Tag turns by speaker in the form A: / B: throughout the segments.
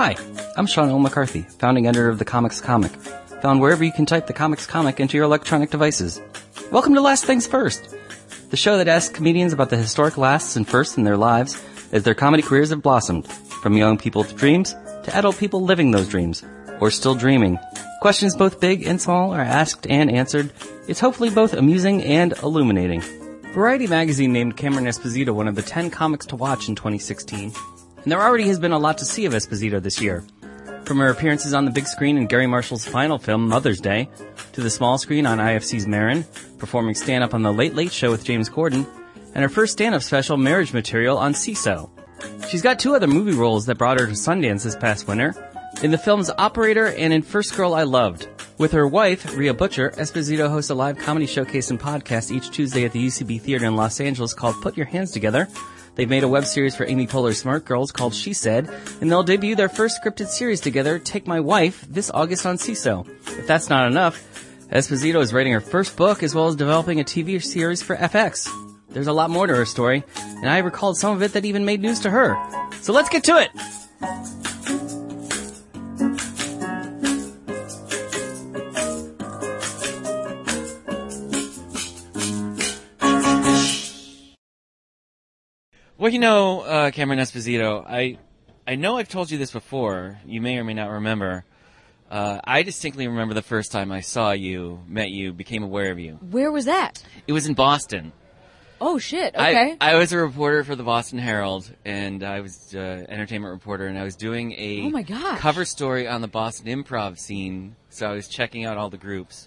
A: Hi, I'm Sean L. McCarthy, founding editor of The Comics Comic, found wherever you can type The Comics Comic into your electronic devices. Welcome to Last Things First, the show that asks comedians about the historic lasts and firsts in their lives as their comedy careers have blossomed, from young people with dreams to adult people living those dreams, or still dreaming. Questions both big and small are asked and answered. It's hopefully both amusing and illuminating. Variety magazine named Cameron Esposito one of the 10 comics to watch in 2016, and there already has been a lot to see of Esposito this year. From her appearances on the big screen in Garry Marshall's final film, Mother's Day, to the small screen on IFC's Maron, performing stand-up on The Late Late Show with James Corden, and her first stand-up special, Marriage Material, on SeeSo. She's got two other movie roles that brought her to Sundance this past winter, in the films Operator and in First Girl I Loved. With her wife, Rhea Butcher, Esposito hosts a live comedy showcase and podcast each Tuesday at the UCB Theater in Los Angeles called Put Your Hands Together. They've made a web series for Amy Poehler's Smart Girls called She Said, and they'll debut their first scripted series together, Take My Wife, this August on SeeSo. If that's not enough, Esposito is writing her first book as well as developing a TV series for FX. There's a lot more to her story, and I recalled some of it that even made news to her. So let's get to it! Well, you know, uh, Cameron Esposito, I, I know I've told you this before. You may or may not remember. Uh, I distinctly remember the first time I saw you, met you, became aware of you.
B: Where was that?
A: It was in Boston.
B: Oh shit. Okay.
A: I, I was a reporter for the Boston Herald, and I was uh, entertainment reporter, and I was doing a
B: Oh my gosh.
A: cover story on the Boston improv scene. So I was checking out all the groups,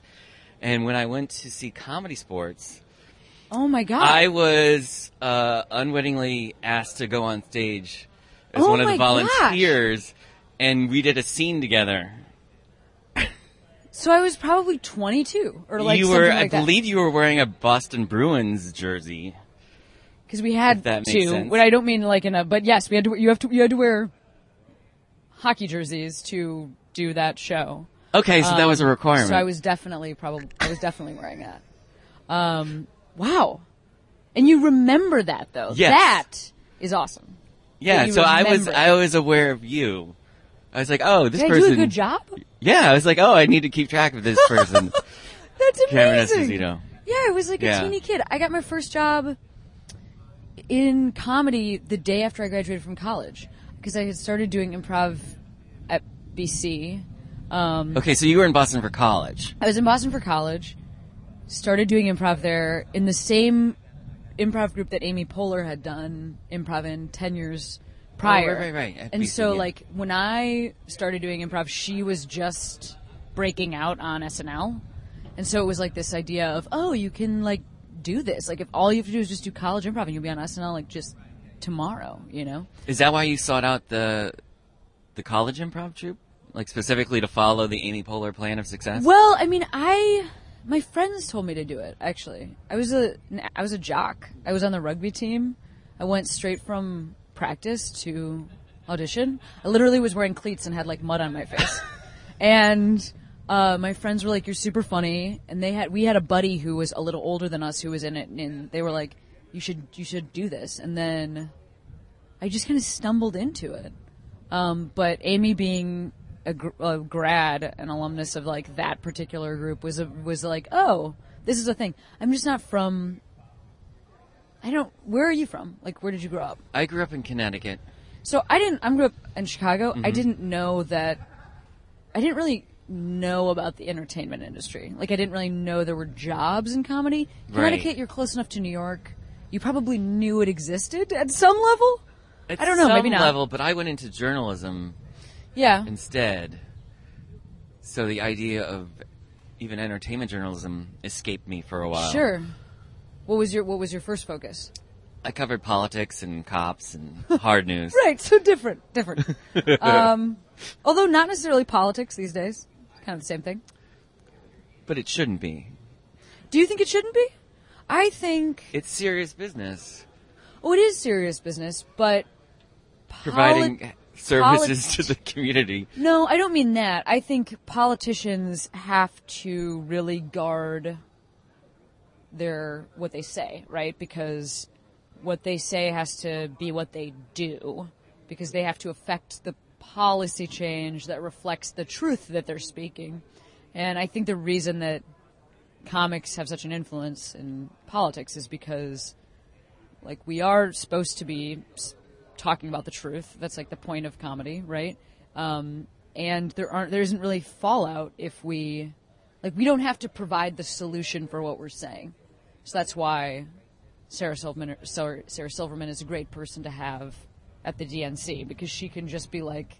A: and when I went to see ComedySportz,
B: oh my god.
A: I was uh, unwittingly asked to go on stage as
B: Oh
A: one of the
B: my gosh.
A: volunteers, and we did a scene together.
B: so I was probably 22 or like
A: you were,
B: like
A: I believe, you were wearing a Boston Bruins jersey.
B: because we had
A: that
B: to.
A: sense.
B: What I don't mean like in a, but yes, we had to. You have to. You had to wear hockey jerseys to do that show.
A: Okay, so that was a
B: Um,
A: requirement.
B: So I was definitely probably I was definitely wearing that. Um, wow. And you remember that though.
A: Yes.
B: That is awesome.
A: Yeah, so I was
B: remember.
A: I was aware of you. I was like, oh, this
B: Did
A: person.
B: do a good job?
A: Yeah, I was like, oh, I need to keep track of this person.
B: That's
A: Cameron
B: amazing.
A: Esposito.
B: Yeah, I was like a teeny kid. I got my first job in comedy the day after I graduated from college because I had started doing improv at BC. Um,
A: Okay, so you were in Boston for college.
B: I was in Boston for college, started doing improv there in the same improv group that Amy Poehler had done improv in 10 years prior.
A: Oh, right, right, right,
B: And
A: BC,
B: so,
A: yeah.
B: like, when I started doing improv, she was just breaking out on SNL. And so it was like this idea of, oh, you can, like, do this. Like, if all you have to do is just do college improv and you'll be on SNL, like, just tomorrow, you know?
A: Is that why you sought out the the college improv troupe, like specifically to follow the Amy Poehler plan of success?
B: Well, I mean, I my friends told me to do it. Actually, I was a I was a jock. I was on the rugby team. I went straight from practice to audition. I literally was wearing cleats and had like mud on my face. and uh, my friends were like, "You're super funny," and they had we had a buddy who was a little older than us who was in it, and they were like, "You should you should do this." And then I just kind of stumbled into it. Um, but Amy being a, gr- a grad, an alumnus of like that particular group, was a, was like, oh, this is a thing. I'm just not from. I don't. Where are you from? Like, where did you grow up?
A: I grew up in Connecticut.
B: So I didn't. I grew up in Chicago.
A: Mm-hmm.
B: I didn't know that. I didn't really know about the entertainment industry. Like, I didn't really know there were jobs in comedy. Connecticut,
A: Right.
B: you're close enough to New York. You probably knew it existed at some level.
A: At
B: I don't know,
A: some
B: maybe not.
A: level, but I went into journalism
B: Yeah.
A: instead. So the idea of even entertainment journalism escaped me for a while.
B: Sure. What was your What was your first focus?
A: I covered politics and cops and hard news.
B: Right. So different. Different. um, although not necessarily politics these days. Kind of the same thing.
A: But it shouldn't be.
B: Do you think it shouldn't be? I think.
A: It's serious business.
B: Oh, it is serious business, but
A: Providing
B: Polit-
A: services
B: polit-
A: to the community.
B: no, I don't mean that. I think politicians have to really guard their what they say, right? Because what they say has to be what they do, because they have to affect the policy change that reflects the truth that they're speaking. And I think the reason that comics have such an influence in politics is because like we are supposed to be talking about the truth. That's like the point of comedy, right? Um, and there aren't there isn't really fallout if we like we don't have to provide the solution for what we're saying. So that's why Sarah Silverman Sarah, Sarah Silverman is a great person to have at the DNC because she can just be like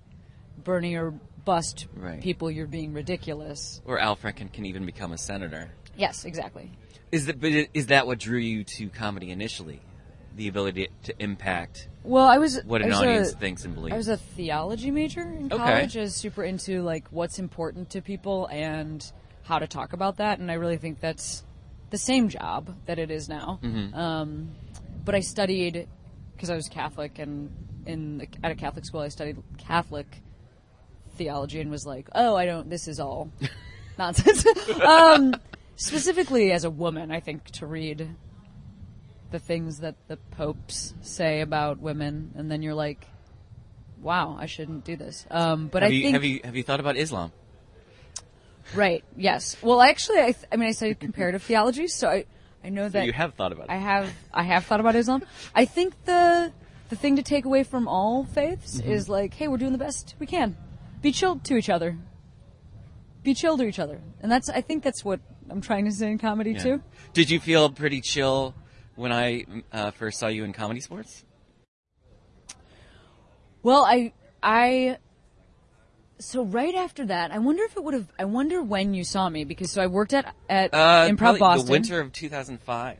B: Bernie or bust
A: Right.
B: people you're being ridiculous.
A: Or Al Franken can even become a senator.
B: Yes, exactly.
A: Is that, but is that what drew you to comedy initially? The ability to impact
B: Well, I was
A: what
B: I
A: an
B: was
A: audience
B: a-
A: thinks and believes.
B: I was a theology major in
A: Okay.
B: college. I was super into like what's important to people and how to talk about that, and I really think that's the same job that it is now.
A: Mm-hmm.
B: Um, but I studied because I was Catholic, and in the, at a Catholic school, I studied Catholic theology, and was like, oh, I don't. This is all nonsense. um, specifically, as a woman, I think to read the things that the popes say about women, and then you're like, "Wow, I shouldn't do this." Um, but
A: have
B: I
A: you
B: think
A: have you have you thought about Islam?
B: right, yes. Well, actually, I, th- I mean, I studied comparative theology, so I I know that
A: you have thought about it.
B: I have I have thought about Islam. I think the the thing to take away from all faiths
A: Mm-hmm.
B: is like, hey, we're doing the best we can. Be chill to each other. Be chill to each other, and that's I think that's what I'm trying to say in comedy
A: Yeah.
B: too.
A: Did you feel pretty chill when I uh, first saw you in comedy sports?
B: Well, I I so right after that, I wonder if it would have. I wonder when you saw me because so I worked at at
A: Uh,
B: Improv Boston.
A: the winter of 2005.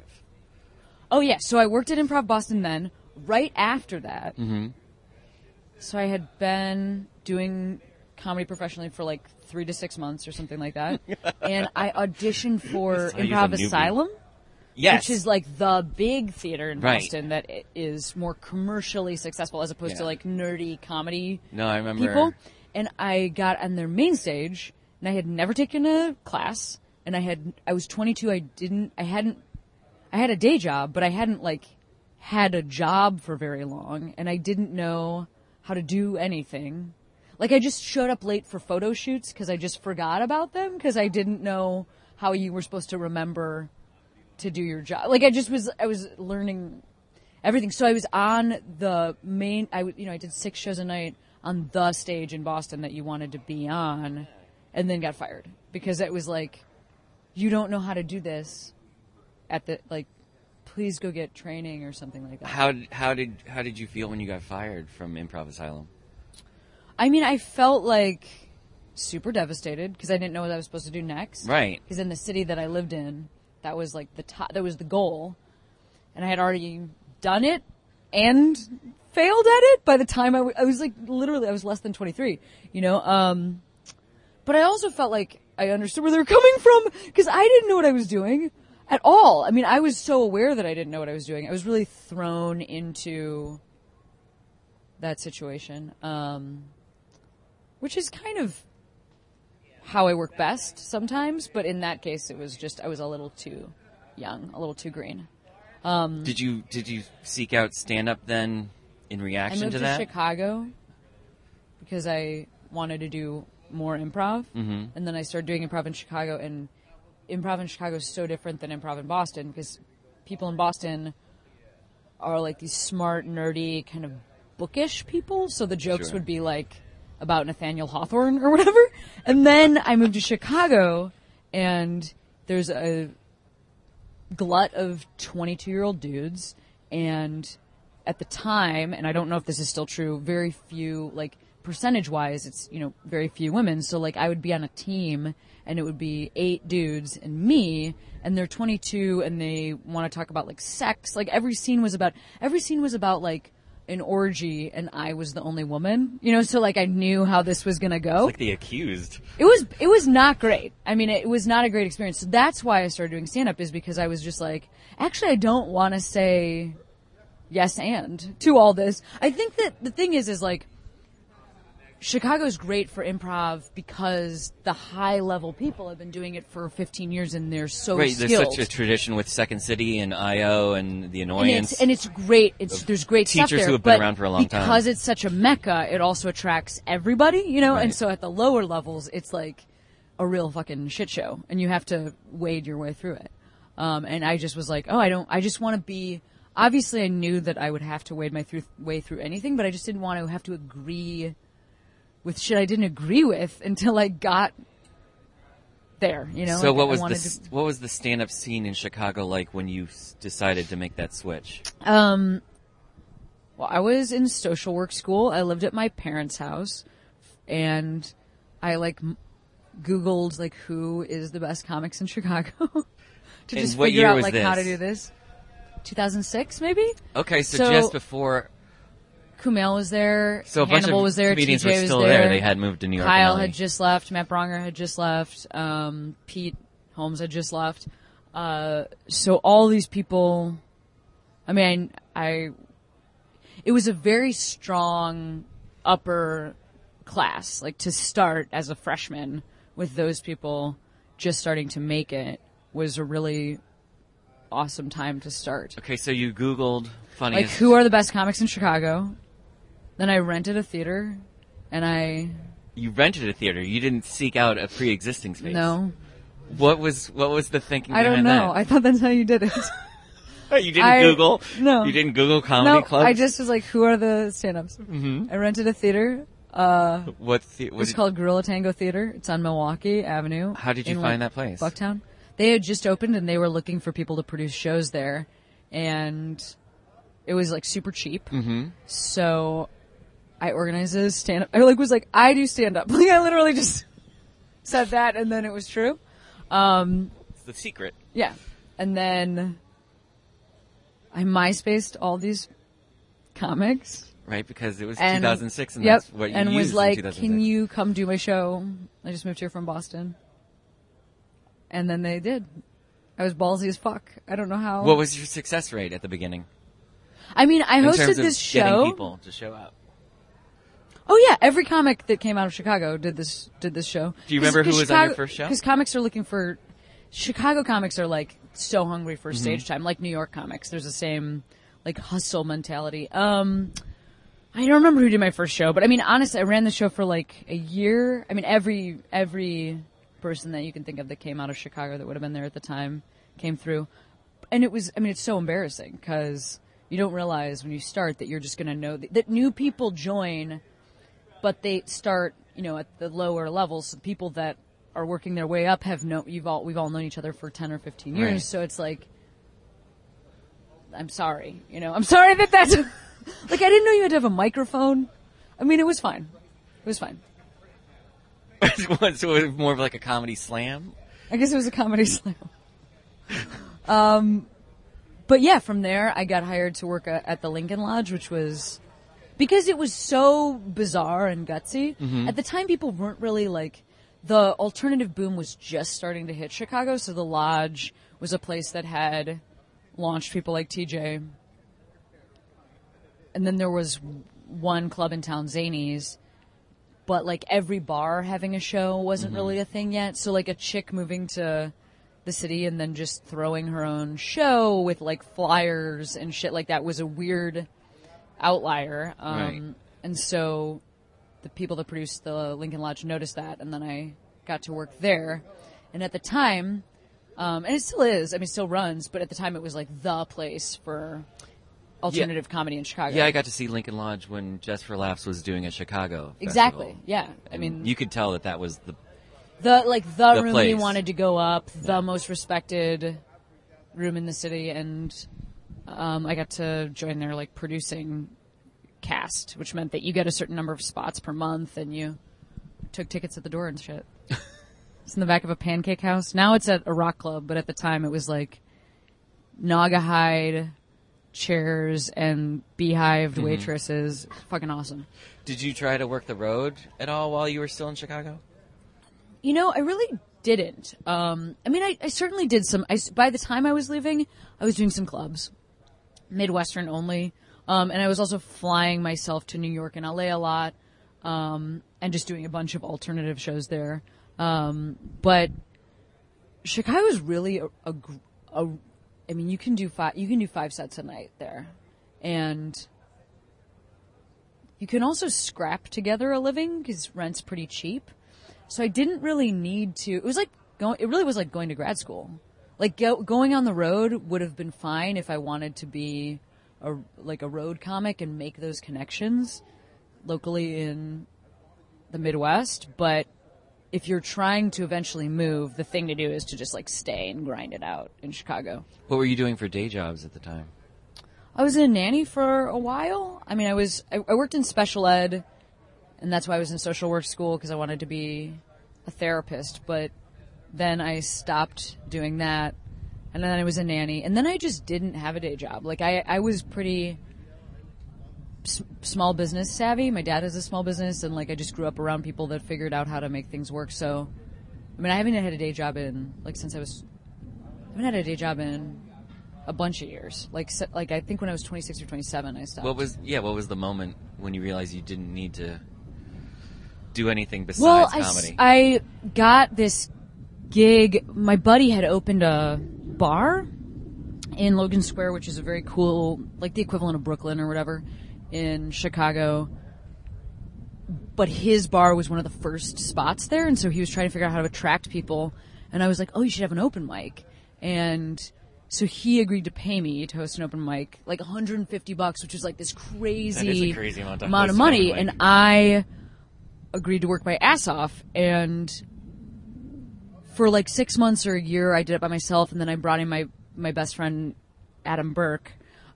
B: Oh yeah, so I worked at Improv Boston then. Right after that,
A: Mm-hmm.
B: so I had been doing comedy professionally for like three to six months or something like that, and I auditioned for Improv. Asylum.
A: Yes.
B: which is like the big theater in
A: Right.
B: Boston that is more commercially successful as opposed to like nerdy comedy
A: no, I remember.
B: people. And I got on their main stage, and I had never taken a class, and I had I was 22. I didn't I hadn't I had a day job, but I hadn't like had a job for very long, and I didn't know how to do anything. Like I just showed up late for photo shoots because I just forgot about them because I didn't know how you were supposed to remember to do your job. Like I just was I was learning everything. So I was on the main, I, you know I did six shows a night on the stage in Boston that you wanted to be on, and then got fired because it was like, you don't know how to do this. At the like, please go get training or something like that.
A: How how did how did you feel when you got fired from Improv Asylum?
B: I mean, I felt like super devastated because I didn't know what I was supposed to do next.
A: Right.
B: Because in the city that I lived in, that was like the top, that was the goal, and I had already done it and failed at it by the time I, w- I was like literally I was less than 23, you know. Um, but I also felt like I understood where they were coming from because I didn't know what I was doing at all. I mean, I was so aware that I didn't know what I was doing. I was really thrown into that situation, um, which is kind of how I work best sometimes. But in that case, it was just I was a little too young, a little too green.
A: Did you did you seek out stand up then in reaction I
B: moved
A: to
B: to,
A: that?
B: Chicago because I wanted to do more improv,
A: Mm-hmm.
B: and then I started doing improv in Chicago. And improv in Chicago is so different than improv in Boston because people in Boston are like these smart, nerdy, kind of bookish people. So the jokes
A: Sure.
B: would be like about Nathaniel Hawthorne or whatever. And then I moved to Chicago, and there's a glut of 22 year old dudes. And at the time and i don't know if this is still true very few like percentage wise it's you know very few women. So like i would be on a team and it would be eight dudes and me and they're 22 and they want to talk about like sex. Like every scene was about every scene was about like an orgy and i was the only woman you know so like i knew how this was gonna go
A: like the accused.
B: it was it was not great. I mean, it was not a great experience. So that's why I started doing stand up is because I was just like, actually, I don't want to say yes and to all this. I think that the thing is, is like, Chicago's great for improv because the high level people have been doing it for 15 years and they're so
A: Right,
B: skilled.
A: there's such a tradition with Second City and IO and the
B: and
A: annoyance.
B: it's, and it's great. It's there's great stuff
A: teachers
B: there,
A: who have been around for a long time.
B: because it's such a mecca, it also attracts everybody, you know. And so at the lower levels, it's like a real fucking shit show, and you have to wade your way through it. Um, and I just was like, oh, I don't. I just want to be. Obviously, I knew that I would have to wade my through, way through anything, but I just didn't want to have to agree with shit I didn't agree with until I got there. You know.
A: so
B: Like,
A: what was the
B: to-
A: what was the stand up scene in Chicago like when you s- decided to make that switch?
B: Um, well, I was in social work school. I lived at my parents' house, and I like m- Googled like who is the best comics in Chicago to
A: And
B: just figure out like how to do this. 2006, maybe.
A: Okay, so,
B: So-
A: just before,
B: Kumail was there.
A: so
B: Hannibal was there.
A: comedians
B: TJ
A: were
B: was
A: still
B: there.
A: They had moved to New York.
B: Kyle
A: and LA.
B: had just left. Matt Braunger had just left. Um, Pete Holmes had just left. Uh, so all these people, I mean, I, it was a very strong upper class, like to start as a freshman with those people just starting to make it was a really awesome time to start.
A: Okay, so you Googled funniest.
B: Like, who are the best comics in Chicago? Then I rented a theater, and I
A: you rented a theater. You didn't seek out a pre-existing space.
B: no,
A: What was what was the thinking?
B: I don't know. I thought that's how you did it.
A: You didn't
B: I-
A: Google.
B: no.
A: You didn't Google comedy
B: no,
A: clubs.
B: I just was like, who are the stand-ups? Mm-hmm. I rented a theater. Uh,
A: what? The, what
B: it's called Gorilla Tango Theater. It's on Milwaukee Avenue.
A: How did you find
B: like,
A: that place?
B: Bucktown. They had just opened and they were looking for people to produce shows there, and it was like super cheap. Mm-hmm. So I organize a stand up. I like was like, I do stand up. Like I literally just said that, and then it was true. Um,
A: It's the secret.
B: yeah, and then I MySpaced all these comics.
A: Right, because it was
B: And,
A: 2006, and
B: yep,
A: that's what you
B: and was like,
A: 2006.
B: "Can you come do my show?" I just moved here from Boston, and then they did. I was ballsy as fuck. I don't know how.
A: What was your success rate at the beginning?
B: I mean, I
A: in
B: hosted this
A: getting
B: show.
A: people to show up.
B: Oh yeah, every comic that came out of Chicago did this did this show.
A: Do you remember who was on your first show?
B: Because comics are looking for Chicago comics are like so hungry for
A: Mm-hmm.
B: stage time, like New York comics. There's the same like hustle mentality. Um, I don't remember who did my first show, but I mean, honestly, I ran the show for like a year. I mean, every every person that you can think of that came out of Chicago that would have been there at the time came through, and it was. I mean, it's so embarrassing because you don't realize when you start that you're just going to know that, that new people join, but they start, you know, at the lower levels. So People that are working their way up have no. You've all we've all known each other for ten or fifteen years,
A: Right.
B: so it's like. I'm sorry, you know. I'm sorry that that's like I didn't know you had to have a microphone. I mean, it was fine. It was fine.
A: so it was more of like a comedy slam.
B: I guess it was a comedy slam. um, but yeah, from there I got hired to work at the Lincoln Lodge, which was because it was so bizarre and gutsy. Mm-hmm. At the time, people weren't really like the alternative boom was just starting to hit Chicago, so the Lodge was a place that had launched people like TJ. And then there was one club in town, Zanies, but like every bar having a show wasn't really mm-hmm. a thing yet. So like a chick moving to the city and then just throwing her own show with like flyers and shit like that was a weird outlier. Um,
A: Right.
B: And so the people that produced the Lincoln Lodge noticed that, and then I got to work there. And at the time, um, and it still is. I mean, it still runs, but at the time it was like the place for alternative comedy in Chicago.
A: Yeah, I got to see Lincoln Lodge when Just for Laughs was doing a Chicago.
B: exactly.
A: festival.
B: Yeah, I
A: And
B: mean,
A: you could tell that that was the
B: the like the,
A: The
B: room
A: place.
B: we wanted to go up, the most respected room in the city, and um, I got to join their like producing cast, which meant that you get a certain number of spots per month, and you took tickets at the door and shit. it's in the back of a pancake house. Now it's at a rock club, but at the time it was like Naugahyde chairs and beehived
A: Mm-hmm.
B: waitresses. Fucking awesome.
A: Did you try to work the road at all while you were still in Chicago?
B: You know, I really didn't. Um, I mean, I, I certainly did some. I by the time I was leaving, I was doing some clubs, Midwestern only, um, and I was also flying myself to New York and LA a lot. Um, and just doing a bunch of alternative shows there. Um, but Chicago is really a, a, a, I mean, you can do five, you can do five sets a night there, and you can also scrap together a living because rent's pretty cheap. So I didn't really need to. It was like going. It really was like going to grad school. Like go, going on the road would have been fine if I wanted to be a like a road comic and make those connections locally in the Midwest. But if you're trying to eventually move, the thing to do is to just like stay and grind it out in Chicago.
A: What were you doing for day jobs at the time?
B: I was a nanny for a while. I mean, I was I, I worked in special ed, and that's why I was in social work school because I wanted to be a therapist. But then I stopped doing that, and then I was a nanny, and then I just didn't have a day job. Like I I was pretty s- small business savvy. My dad has a small business, and like I just grew up around people that figured out how to make things work. So, I mean, I haven't had a day job in like since I was. I haven't had a day job in a bunch of years. Like, se- like I think when I was 26 or 27, I stopped.
A: What was yeah? What was the moment when you realized you didn't need to do anything besides
B: well, I,
A: comedy?
B: I got this gig. My buddy had opened a bar in Logan Square, which is a very cool, like the equivalent of Brooklyn or whatever in Chicago. But his bar was one of the first spots there, and so he was trying to figure out how to attract people. And I was like, "Oh, you should have an open mic." And so he agreed to pay me to host an open mic, like 150 bucks, which is like this crazy,
A: crazy amount
B: amount of
A: host an
B: money. And I agreed to work my ass off, and for like six months or a year, I did it by myself, and then I brought in my my best friend Adam Burke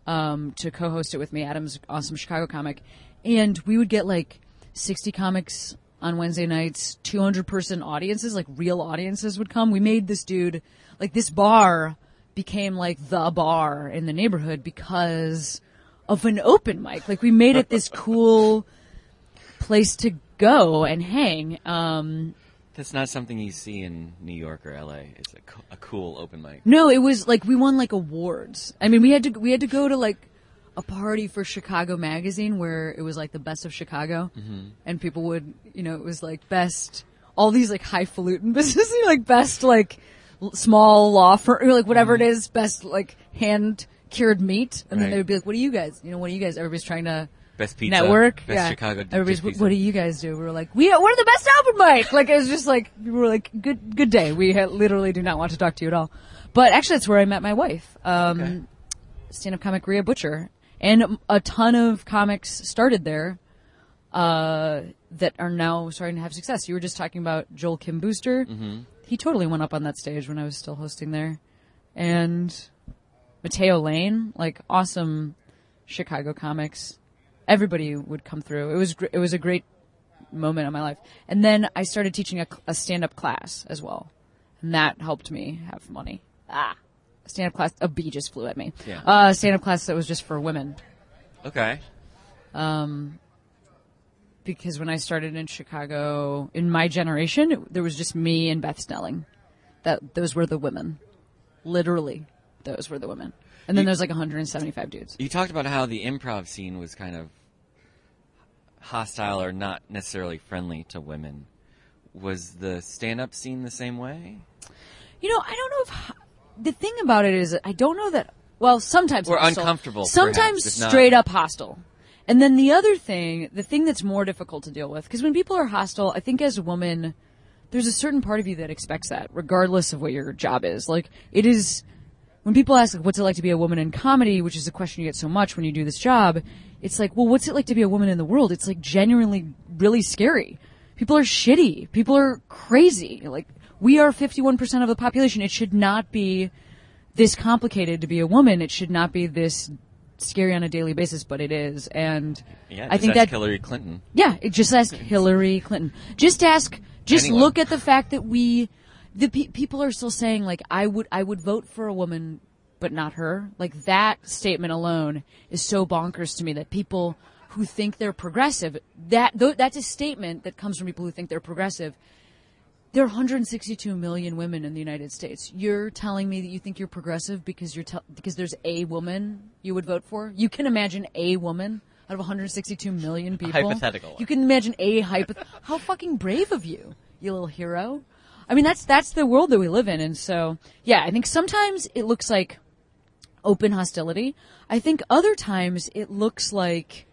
B: um, to co-host it with me. Adam's awesome Chicago comic, and we would get like 60 comics on Wednesday nights, 200 person audiences, like real audiences would come. We made this dude like this bar became like the bar in the neighborhood because of an open mic. Like we made it this cool place to go and hang. Um,
A: That's not something you see in New York or LA. It's a, co- a cool open mic.
B: No, it was like we won like awards. I mean, we had to we had to go to like a party for Chicago Magazine where it was like the best of Chicago, mm-hmm. and people would you know it was like best all these like highfalutin businesses like best like l- small law firm like whatever mm-hmm. it is best like hand cured meat, and then they would be like, "What do you guys? You know, what do you guys? Everybody's trying to."
A: Best pizza.
B: Network,
A: Best
B: yeah.
A: Chicago.
B: Everybody's, what,
A: pizza.
B: what do you guys do? We were like, we we're the best open mic. Like it was just like we were like, good good day. We had, literally do not want to talk to you at all. But actually, that's where I met my wife, um,
A: Okay.
B: stand-up comic Rhea Butcher, and a ton of comics started there uh, that are now starting to have success. You were just talking about Joel Kim Booster. Mm-hmm. He totally went up on that stage when I was still hosting there, and Matteo Lane, like awesome Chicago comics. Everybody would come through. It was gr- it was a great moment in my life. And then I started teaching a, a stand up class as well, and that helped me have money. Ah, stand up class. A bee just flew at me.
A: Yeah.
B: Uh, stand up class that was just for women
A: Okay.
B: Um, because when I started in Chicago, in my generation, it, there was just me and Beth Stelling. That those were the women, literally, those were the women. And then
A: You-
B: there's like 175 dudes.
A: You talked about how the improv scene was kind of hostile or not necessarily friendly to women. Was the stand-up scene the same way?
B: You know, I don't know if the thing about it is I don't know that. Well, sometimes
A: Or
B: hostile.
A: uncomfortable,
B: Sometimes
A: perhaps, if not-
B: straight up hostile. And then the other thing, the thing that's more difficult to deal with, because when people are hostile, I think as a woman, there's a certain part of you that expects that, regardless of what your job is. Like it is when people ask, like, what's it like to be a woman in comedy, which is a question you get so much when you do this job, it's like, well, what's it like to be a woman in the world? It's like genuinely really scary. People are shitty. People are crazy. Like, we are 51% of the population. It should not be this complicated to be a woman. It should not be this scary on a daily basis, but it is. And
A: Yeah,
B: I think
A: ask
B: that
A: Hillary Clinton.
B: yeah, just ask Hillary Clinton. Just ask. Just
A: Anyone.
B: look at the fact that we, the pe- people are still saying like I would I would vote for a woman, but not her. Like that statement alone is so bonkers to me that people who think they're progressive that th- that's a statement that comes from people who think they're progressive. There are 162 million women in the United States. You're telling me that you think you're progressive because you're tel- because there's a woman you would vote for. You can imagine a woman out of 162 million people.
A: Hypothetical.
B: You can imagine a hypoth. How fucking brave of you, you little hero. I mean, that's that's the world that we live in, and so yeah, I think sometimes it looks like open hostility. I think other times it looks like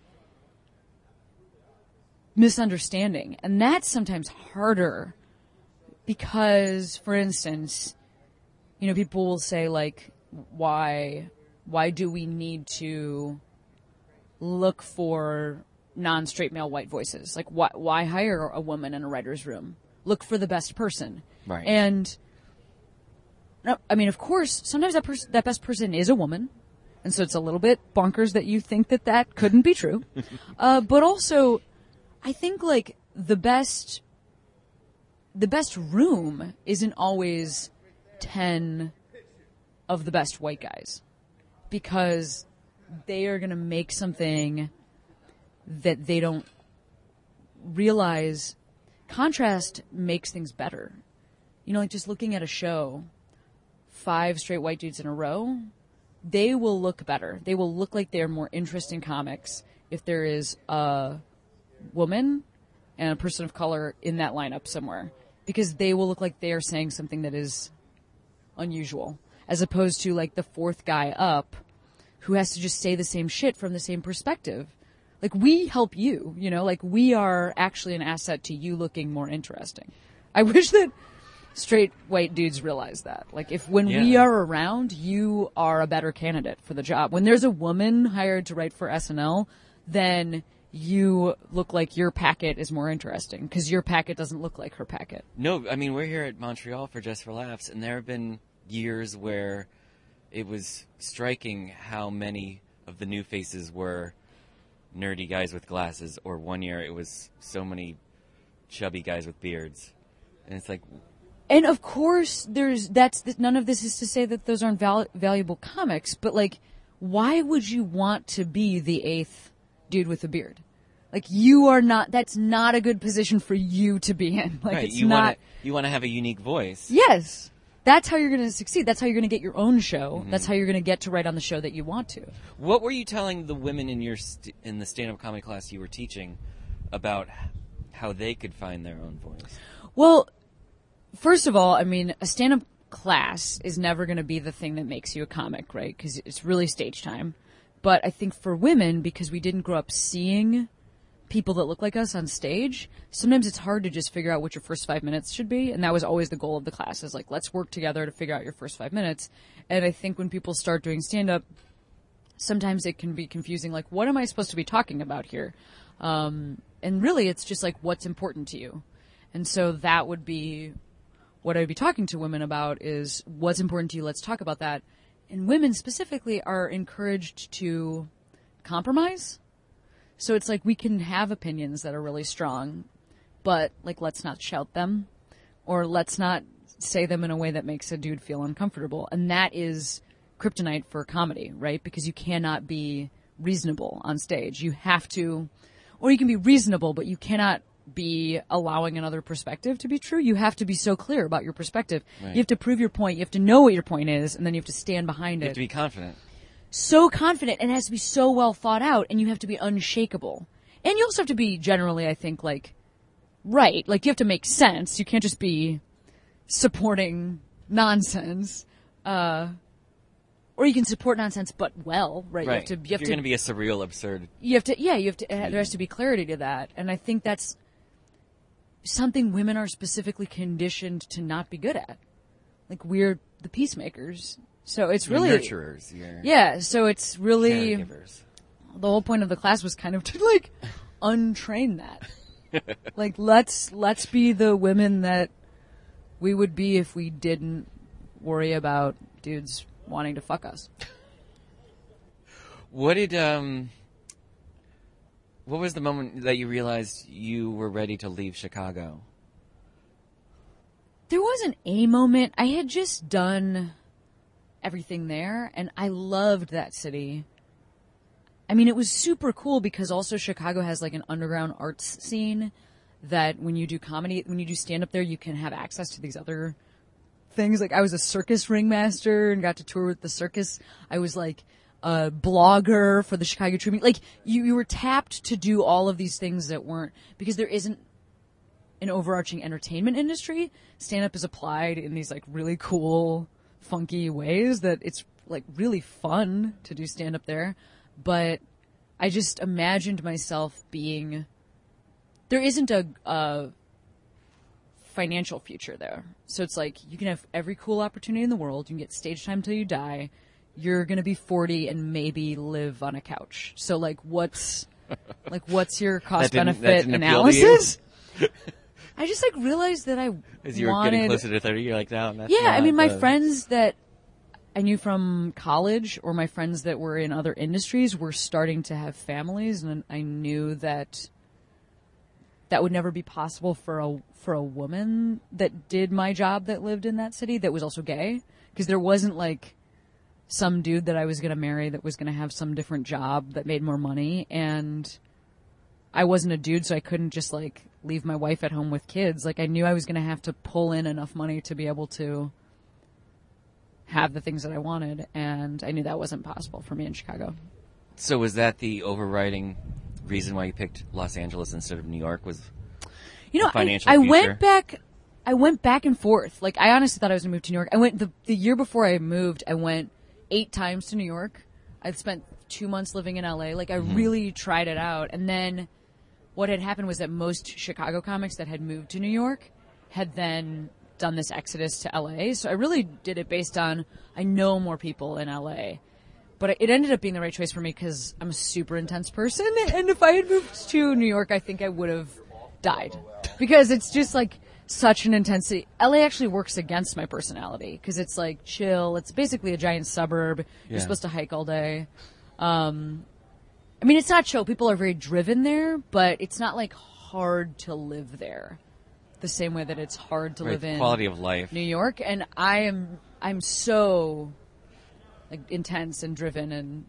B: misunderstanding, and that's sometimes harder because, for instance, you know, people will say like, why, why do we need to look for non-straight male white voices? Like, why, why hire a woman in a writer's room? Look for the best person.
A: Right.
B: And, no, I mean, of course, sometimes that person, that best person is a woman. And so it's a little bit bonkers that you think that that couldn't be true. uh, but also, I think like the best, the best room isn't always 10 of the best white guys because they are going to make something that they don't realize contrast makes things better. You know, like just looking at a show, five straight white dudes in a row, they will look better. They will look like they're more interesting comics if there is a woman and a person of color in that lineup somewhere because they will look like they are saying something that is unusual as opposed to like the fourth guy up who has to just say the same shit from the same perspective. Like we help you, you know, like we are actually an asset to you looking more interesting. I wish that straight white dudes realize that. Like if when we are around, you are a better candidate for the job. When there's a woman hired to write for SNL, then you look like your packet is more interesting because your packet doesn't look like her packet.
A: No, I mean we're here at Montreal for Just for Laughs, and there have been years where it was striking how many of the new faces were nerdy guys with glasses, or one year it was so many chubby guys with beards, and it's like,
B: And of course, there's that's none of this is to say that those aren't val- valuable comics, but like, why would you want to be the eighth dude with a beard? Like, you are not. That's not a good position for you to be in. Like,
A: right,
B: it's
A: you
B: not.
A: want to you want to have a unique voice.
B: Yes, that's how you're going to succeed. That's how you're going to get your own show.
A: Mm-hmm.
B: That's how you're going to get to write on the show that you want to.
A: What were you telling the women in your st- in the stand-up comedy class you were teaching about how they could find their own voice?
B: Well, first of all, I mean, a stand-up class is never going to be the thing that makes you a comic, right? Because it's really stage time. But I think for women, because we didn't grow up seeing people that look like us on stage, sometimes it's hard to just figure out what your first five minutes should be. And that was always the goal of the class is like, let's work together to figure out your first five minutes. And I think when people start doing stand-up, sometimes it can be confusing. Like, what am I supposed to be talking about here? Um, and really, it's just like what's important to you. And so that would be what I'd be talking to women about is what's important to you. Let's talk about that. And women specifically are encouraged to compromise. So it's like we can have opinions that are really strong, but like let's not shout them or let's not say them in a way that makes a dude feel uncomfortable. And that is kryptonite for comedy, right? Because you cannot be reasonable on stage. You have to, or you can be reasonable, but you cannot be allowing another perspective to be true. You have to be so clear about your perspective.
A: Right.
B: You have to prove your point. You have to know what your point is, and then you have to stand behind
A: You
B: it You
A: have to be confident.
B: So confident and it has to be so well thought out and you have to be unshakable. And you also have to be generally, I think, like, right. Like you have to make sense. You can't just be supporting nonsense. Uh, or you can support nonsense but well, right?
A: Right.
B: You have to, you
A: You're going to be a surreal, absurd.
B: you have to, yeah, you have to, there has to be clarity to that. And I think that's something women are specifically conditioned to not be good at. Like we're the peacemakers. So it's really,
A: nurturers.
B: Yeah, so it's really,
A: caregivers.
B: the whole point of the class was kind of to like untrain that. like let's let's be the women that we would be if we didn't worry about dudes wanting to fuck us.
A: What did um? What was the moment that you realized you were ready to leave Chicago?
B: There wasn't a moment. I had just done everything there and I loved that city. I mean, it was super cool because also Chicago has like an underground arts scene that when you do comedy, when you do stand up there, you can have access to these other things. Like I was a circus ringmaster and got to tour with the circus. I was like a blogger for the Chicago Tribune. Like you, you were tapped to do all of these things that weren't because there isn't an overarching entertainment industry. Stand up is applied in these like really cool, funky ways that it's like really fun to do stand up there. But I just imagined myself being there isn't a, a financial future there. So it's like you can have every cool opportunity in the world. You can get stage time till you die. You're gonna be 40 and maybe live on a couch. So like, what's like what's your cost
A: That didn't- that
B: benefit
A: didn't appeal to you?
B: analysis? I just like realized that I
A: As you were getting closer to 30, you're like, no, that's
B: yeah, I mean, my
A: the-
B: friends that I knew from college or my friends that were in other industries were starting to have families, and I knew that that would never be possible for a for a woman that did my job that lived in that city that was also gay because there wasn't like some dude that I was going to marry that was going to have some different job that made more money and I wasn't a dude so I couldn't just like leave my wife at home with kids like I knew I was going to have to pull in enough money to be able to have the things that I wanted and I knew that wasn't possible for me in Chicago.
A: So was that the overriding reason why you picked Los Angeles instead of New York? Was
B: You know, I, I went back. I went back and forth. Like I honestly thought I was gonna move to New York. I went the the year before I moved. I went eight times to New York. I'd spent two months living in LA. Like I
A: Mm-hmm.
B: really tried it out. And then what had happened was that most Chicago comics that had moved to New York had then done this exodus to LA. So I really did it based on I know more people in LA. But it ended up being the right choice for me because I'm a super intense person. And if I had moved to New York, I think I would have died because it's just like such an intensity. LA actually works against my personality because it's like chill. It's basically a giant suburb.
A: Yeah.
B: You're supposed to hike all day. Um, I mean, it's not chill. People are very driven there, but it's not like hard to live there the same way that it's hard to
A: right,
B: live in
A: quality of life?
B: New York. And I am, I'm so like intense and driven and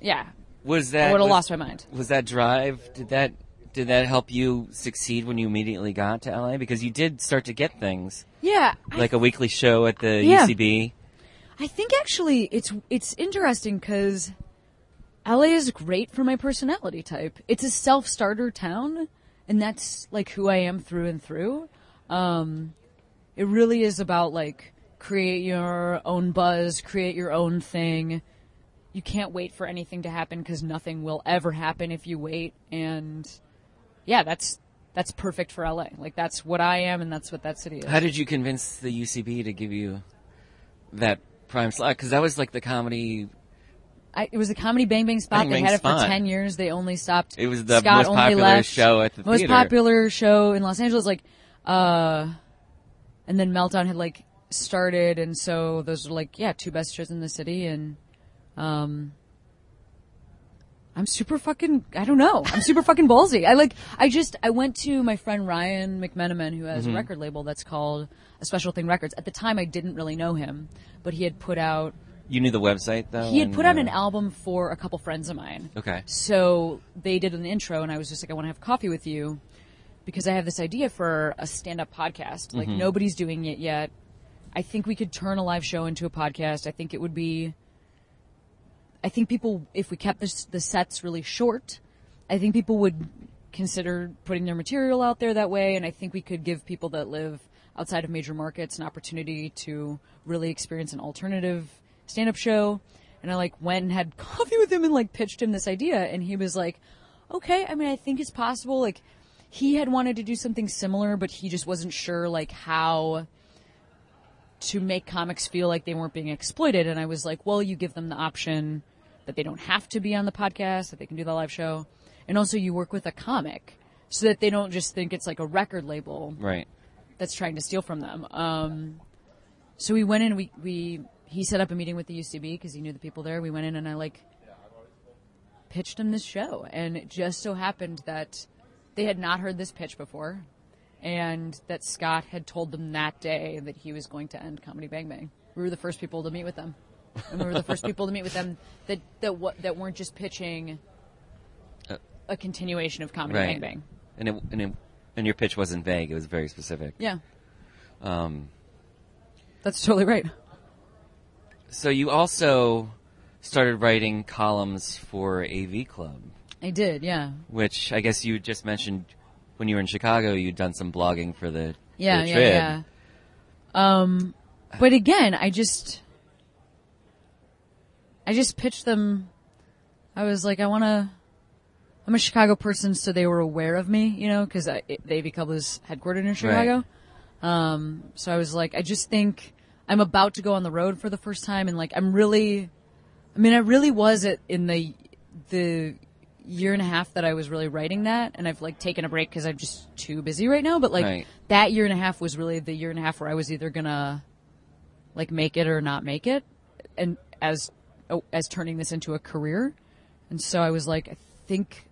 B: yeah,
A: Was
B: I
A: that
B: would have lost my mind.
A: was that drive? Did that did that help you succeed when you immediately got to LA? Because you did start to get things
B: Yeah. I
A: like a weekly show at the
B: Yeah.
A: UCB.
B: I think actually it's it's interesting because LA is great for my personality type. It's a self-starter town, and that's like who I am through and through. Um, it really is about like create your own buzz, create your own thing. You can't wait for anything to happen because nothing will ever happen if you wait. And yeah, that's that's perfect for LA. Like that's what I am, and that's what that city is.
A: How did you convince the UCB to give you that prime slot? Because that was like the comedy.
B: I, it was a comedy Bang Bang spot.
A: Bang
B: they
A: Bang
B: had it
A: spot.
B: for ten years. They only stopped.
A: It was the
B: Scott
A: most
B: only
A: popular
B: left.
A: show at the
B: most
A: theater.
B: popular show in Los Angeles. Like, uh, and then Meltdown had like started, and so those were like yeah, two best shows in the city, and um. I'm super fucking, I don't know. I'm super fucking ballsy. I like, I just, I went to my friend Ryan McMenamin who has
A: Mm-hmm.
B: a record label that's called A Special Thing Records. At the time I didn't really know him, but he had put out
A: You knew the website though.
B: he had put out an album for a couple friends of mine.
A: Okay.
B: So they did an intro, and I was just like, I want to have coffee with you because I have this idea for a stand up podcast. Like, mm-hmm. nobody's doing it yet. I think we could turn a live show into a podcast. I think it would be. I think people, if we kept this, the sets really short, I think people would consider putting their material out there that way. And I think we could give people that live outside of major markets an opportunity to really experience an alternative stand up show. And I like went and had coffee with him and like pitched him this idea. And he was like, okay, I mean, I think it's possible. Like, he had wanted to do something similar, but he just wasn't sure like how to make comics feel like they weren't being exploited. And I was like, well, you give them the option that they don't have to be on the podcast, that they can do the live show. And also you work with a comic so that they don't just think it's like a record label
A: Right.
B: that's trying to steal from them. Um, so we went in, we, we, he set up a meeting with the UCB because he knew the people there. We went in and I like pitched him this show. And it just so happened that they had not heard this pitch before and that Scott had told them that day that he was going to end Comedy Bang Bang. We were the first people to meet with them. And we were the first people to meet with them that, that, wa- that weren't just pitching
A: Uh,
B: a continuation of Comedy
A: Right.
B: Bang Bang.
A: And it, and it, and your pitch wasn't vague. It was very specific.
B: Yeah,
A: Um,
B: that's totally right.
A: So you also started writing columns for AV Club,
B: I did, yeah.
A: which I guess you just mentioned when you were in Chicago. You'd done some blogging for the
B: Yeah,
A: the
B: yeah,
A: Trib.
B: yeah. Um, but again, I just, I just pitched them. I was like, I want to. I'm a Chicago person, so they were aware of me, you know, because the AV Club is headquartered in Chicago. Um, so I was like, I just think I'm about to go on the road for the first time, and like, I'm really, I mean, I really was it in the the year and a half that I was really writing that, and I've like taken a break because I'm just too busy right now. But like
A: Right.
B: that year and a half was really the year and a half where I was either gonna like make it or not make it, and as oh, as turning this into a career, and so I was like, I think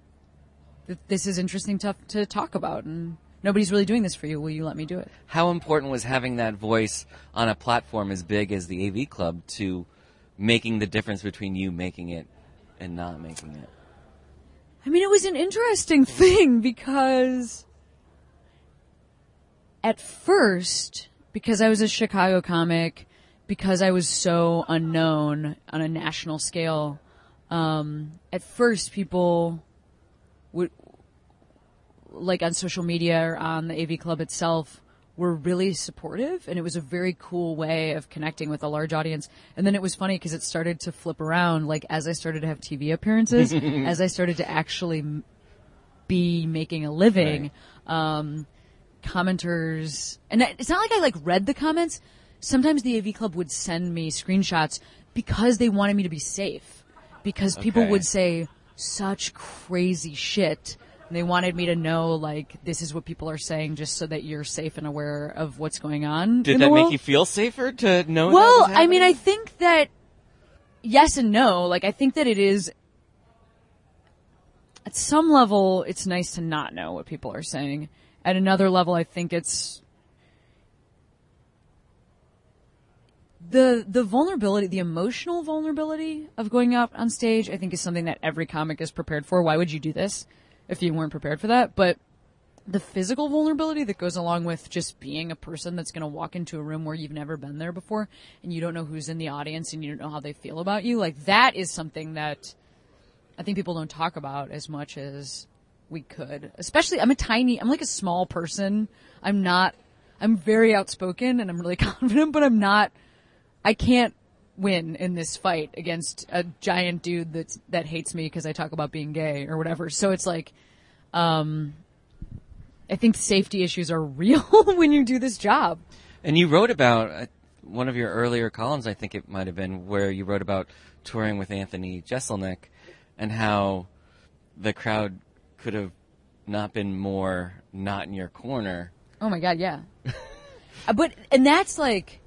B: that this is interesting to to talk about, and nobody's really doing this for you. Will you let me do it?
A: How important was having that voice on a platform as big as the AV Club to making the difference between you making it and not making it?
B: I mean, it was an interesting thing because at first, because I was a Chicago comic, because I was so unknown on a national scale, um, at first people like on social media or on the AV Club itself, were really supportive and it was a very cool way of connecting with a large audience. And then it was funny because it started to flip around like as I started to have TV appearances, as I started to actually be making a living, um, commenters, and it's not like I like read the comments. Sometimes the AV Club would send me screenshots because they wanted me to be safe. Because people
A: Okay.
B: would say such crazy shit. And they wanted me to know, like, this is what people are saying just so that you're safe and aware of what's going on.
A: Did that make you feel safer to know?
B: Well, I mean, I think that yes and no. Like, I think that it is at some level, it's nice to not know what people are saying. At another level, I think it's the the vulnerability, the emotional vulnerability of going out on stage. I think is something that every comic is prepared for. Why would you do this if you weren't prepared for that? But the physical vulnerability that goes along with just being a person that's going to walk into a room where you've never been there before and you don't know who's in the audience and you don't know how they feel about you like that is something that i think people don't talk about as much as we could especially i'm a tiny i'm like a small person i'm not i'm very outspoken and i'm really confident but i'm not i can't win in this fight against a giant dude that's that hates me because i talk about being gay or whatever so it's like um I think safety issues are real when you do this job.
A: And you wrote about uh, one of your earlier columns, I think it might have been, where you wrote about touring with Anthony Jeselnik and how the crowd could have not been more not in your corner.
B: Oh my god, yeah. Uh, but and that's like,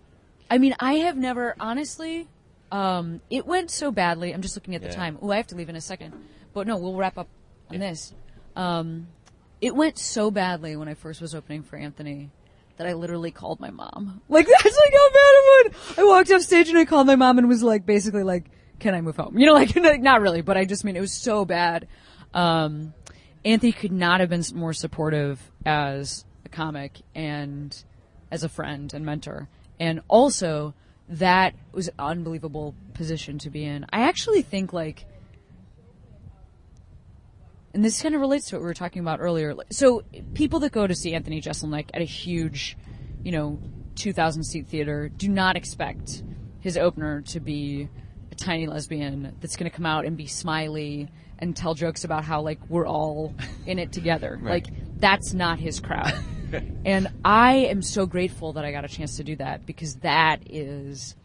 B: I mean, I have never honestly. Um, it went so badly. I'm just looking at the
A: Yeah.
B: time. Oh, I have to leave in a second. But no, we'll wrap up on this. Um, it went so badly when I first was opening for Anthony that I literally called my mom. Like that's like how bad it went. I walked off stage and I called my mom and was like, basically like, "Can I move home?" You know, like not really, but I just mean it was so bad. Um, Anthony could not have been more supportive as a comic and as a friend and mentor. And also, that was an unbelievable position to be in. I actually think like, and this kind of relates to what we were talking about earlier. So people that go to see Anthony Jeselnik at a huge, you know, 2,000 seat theater do not expect his opener to be a tiny lesbian that's going to come out and be smiley and tell jokes about how like we're all in it together.
A: Right.
B: Like that's not his crowd. and I am so grateful that I got a chance to do that because that is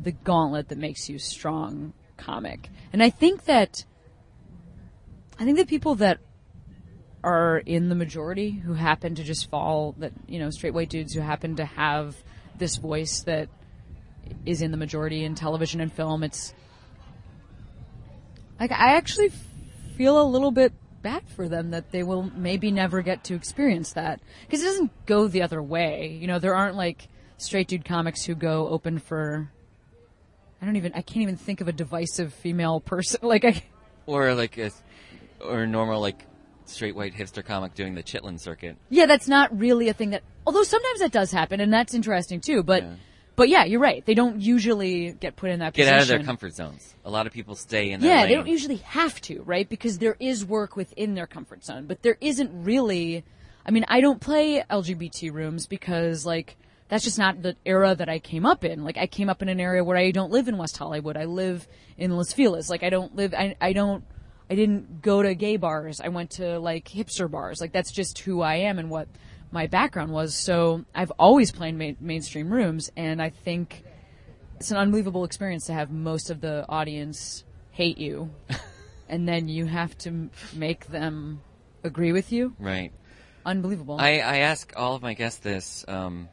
B: the gauntlet that makes you strong comic. And I think that I think that people that are in the majority who happen to just fall that you know straight white dudes who happen to have this voice that is in the majority in television and film it's like I actually feel a little bit bad for them that they will maybe never get to experience that because it doesn't go the other way you know there aren't like straight dude comics who go open for I don't even I can't even think of a divisive female person like I
A: Or like a, or a normal like straight white hipster comic doing the Chitlin circuit.
B: Yeah, that's not really a thing that. Although sometimes that does happen, and that's interesting too. But
A: Yeah.
B: But yeah, you're right. They don't usually get put in that position.
A: Get
B: position.
A: out of their comfort zones. A lot of people stay in their
B: Yeah,
A: lane.
B: they don't usually have to, right? Because there is work within their comfort zone, but there isn't really. I mean, I don't play LGBT rooms because, like, that's just not the era that I came up in. Like, I came up in an area where I don't live in West Hollywood. I live in Los Feliz. Like, I don't live. I, I don't. I didn't go to gay bars. I went to like hipster bars. Like, that's just who I am and what my background was. So I've always played ma- mainstream rooms, and I think it's an unbelievable experience to have most of the audience hate you, and then you have to m- make them agree with you.
A: Right.
B: Unbelievable.
A: I, I ask all of my guests this. Um,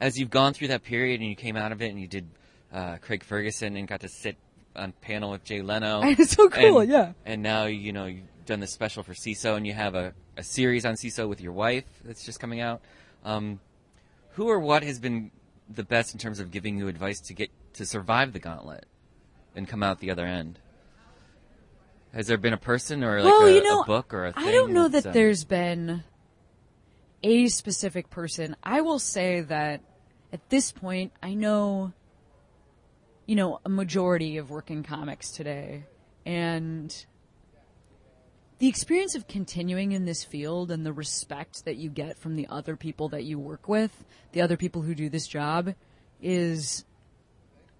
A: as you've gone through that period and you came out of it and you did uh, Craig Ferguson and got to sit on panel with Jay Leno.
B: It's so cool,
A: and,
B: yeah.
A: And now, you know, you've done this special for SeeSo and you have a, a series on SeeSo with your wife that's just coming out. Um, who or what has been the best in terms of giving you advice to get to survive the gauntlet and come out the other end? Has there been a person or like
B: well,
A: a,
B: you know,
A: a book or a thing?
B: I don't know that
A: uh,
B: there's been a specific person. I will say that at this point, I know, you know, a majority of working comics today, and the experience of continuing in this field and the respect that you get from the other people that you work with, the other people who do this job, is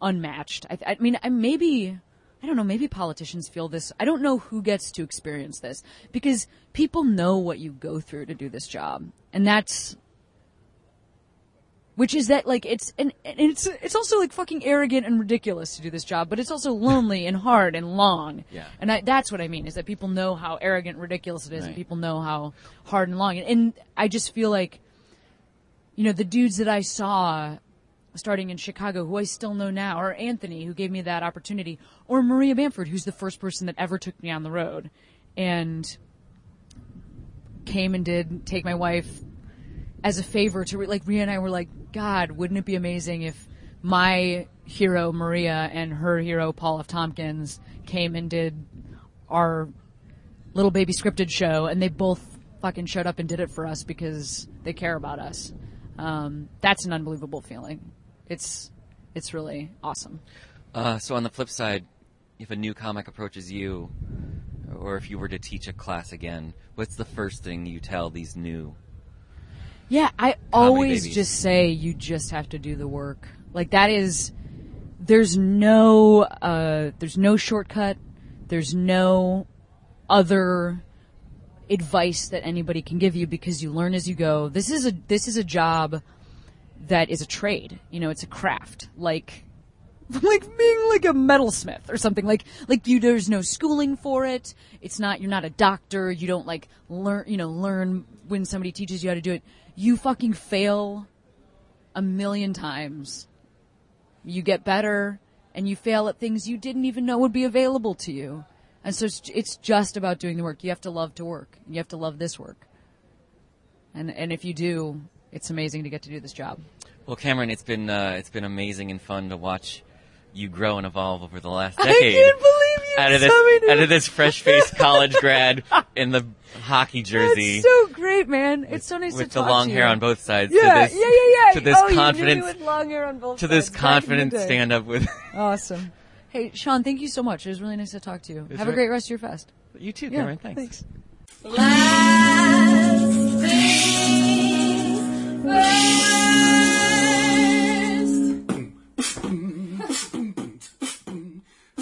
B: unmatched. I, I mean, I maybe I don't know. Maybe politicians feel this. I don't know who gets to experience this because people know what you go through to do this job, and that's which is that like it's and, and it's it's also like fucking arrogant and ridiculous to do this job, but it's also lonely and hard and long.
A: Yeah.
B: And I, that's what I mean is that people know how arrogant, and ridiculous it is, and people know how hard and long. And, and I just feel like, you know, the dudes that I saw starting in Chicago, who I still know now, or Anthony, who gave me that opportunity, or Maria Bamford, who's the first person that ever took me on the road, and came and did take my wife as a favor to like Rhea and I were like, God, wouldn't it be amazing if my hero Maria and her hero Paul F. Tompkins came and did our little baby scripted show, and they both fucking showed up and did it for us because they care about us. Um, that's an unbelievable feeling. It's it's really awesome.
A: Uh, so on the flip side, if a new comic approaches you, or if you were to teach a class again, what's the first thing you tell these new?
B: Yeah, I always
A: babies.
B: just say you just have to do the work. Like that is there's no uh there's no shortcut. There's no other advice that anybody can give you because you learn as you go. This is a this is a job that is a trade. You know, it's a craft. Like like being like a metalsmith or something like like you there's no schooling for it it's not you're not a doctor you don't like learn you know learn when somebody teaches you how to do it you fucking fail a million times. You get better and you fail at things you didn't even know would be available to you. And so it's, it's just about doing the work. You have to love to work. You have to love this work. And and if you do it's amazing to get to do this job.
A: Well, Cameron, it's been uh, it's been amazing and fun to watch you grow and evolve over the last
B: i
A: decade.
B: can't believe
A: out of this
B: tell me to-
A: out of this fresh faced college grad in the hockey jersey
B: That's so great, man. It's so nice
A: with
B: to
A: you
B: with the
A: long
B: to
A: hair
B: you.
A: on both sides.
B: Yeah,
A: to this,
B: yeah, yeah, yeah.
A: To this
B: oh, You knew
A: confidence,
B: with long hair on both
A: to this
B: sides back in the
A: confident stand up with
B: Awesome. Hey, Sean, thank you so much. It was really nice to talk to you.
A: It's
B: Have a great rest of your fest.
A: you too,
B: Yeah,
A: Cameron. Thanks.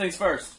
C: things first.